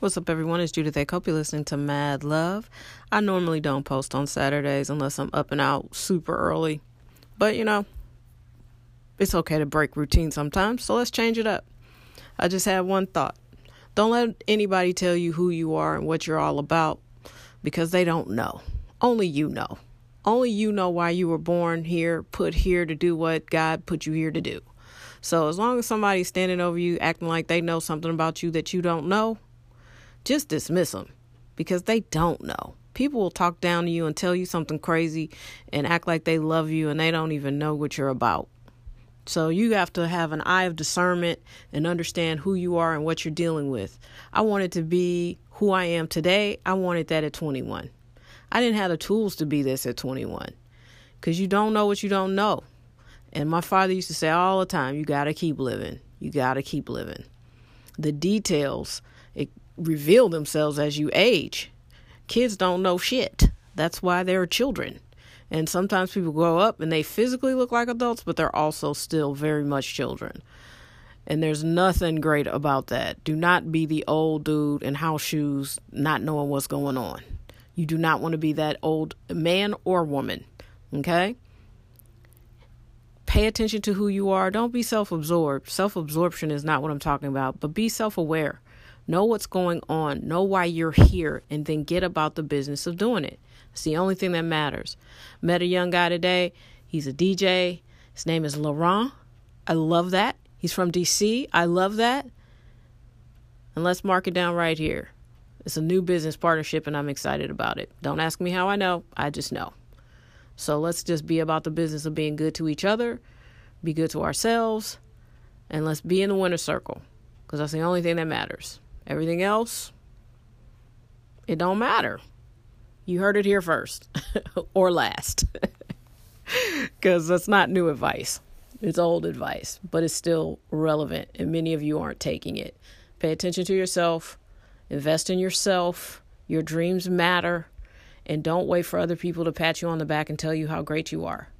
What's up, everyone? It's Judith A. Hope you're listening to Mad Love. I normally don't post on Saturdays unless I'm up and out super early. But, you know, it's okay to break routine sometimes, so let's change it up. I just had one thought. Don't let anybody tell you who you are and what you're all about because they don't know. Only you know. Only you know why you were born here, put here to do what God put you here to do. So as long as somebody's standing over you acting like they know something about you that you don't know, just dismiss them because they don't know. People will talk down to you and tell you something crazy and act like they love you and they don't even know what you're about. So you have to have an eye of discernment and understand who you are and what you're dealing with. I wanted to be who I am today. I wanted that at 21. I didn't have the tools to be this at 21 because you don't know what you don't know. And my father used to say all the time, you got to keep living. You got to keep living. The details reveal themselves as you age. Kids don't know shit. That's why they're children. And sometimes people grow up and they physically look like adults, but they're also still very much children. And there's nothing great about that. Do not be the old dude in house shoes, not knowing what's going on. You do not want to be that old man or woman. Okay? Pay attention to who you are. Don't be self absorbed. Self absorption is not what I'm talking about, but be self aware. Know what's going on, know why you're here, and then get about the business of doing it. It's the only thing that matters. Met a young guy today. He's a DJ. His name is Laurent. I love that. He's from DC. I love that. And let's mark it down right here. It's a new business partnership, and I'm excited about it. Don't ask me how I know, I just know. So let's just be about the business of being good to each other, be good to ourselves, and let's be in the winner circle because that's the only thing that matters. Everything else, it don't matter. You heard it here first or last. Because that's not new advice. It's old advice, but it's still relevant, and many of you aren't taking it. Pay attention to yourself, invest in yourself. Your dreams matter, and don't wait for other people to pat you on the back and tell you how great you are.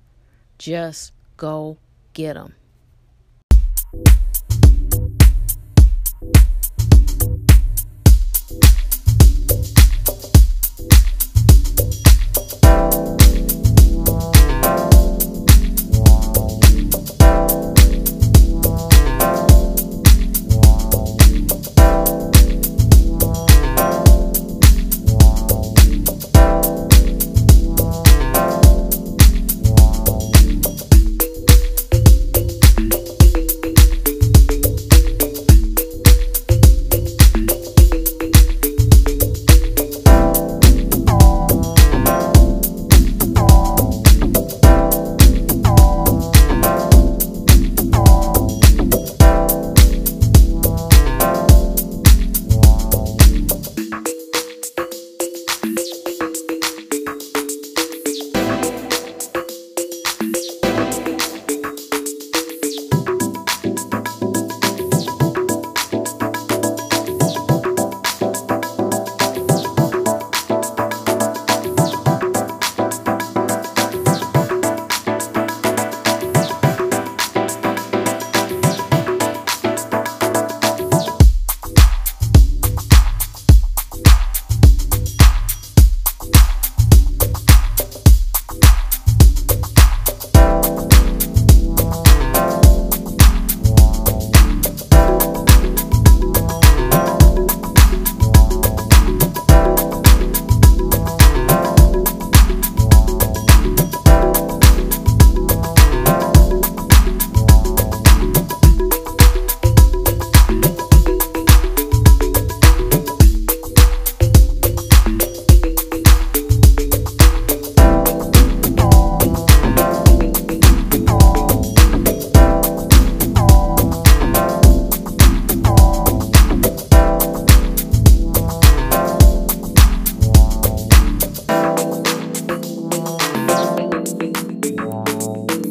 Just go get them.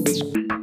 Thanks.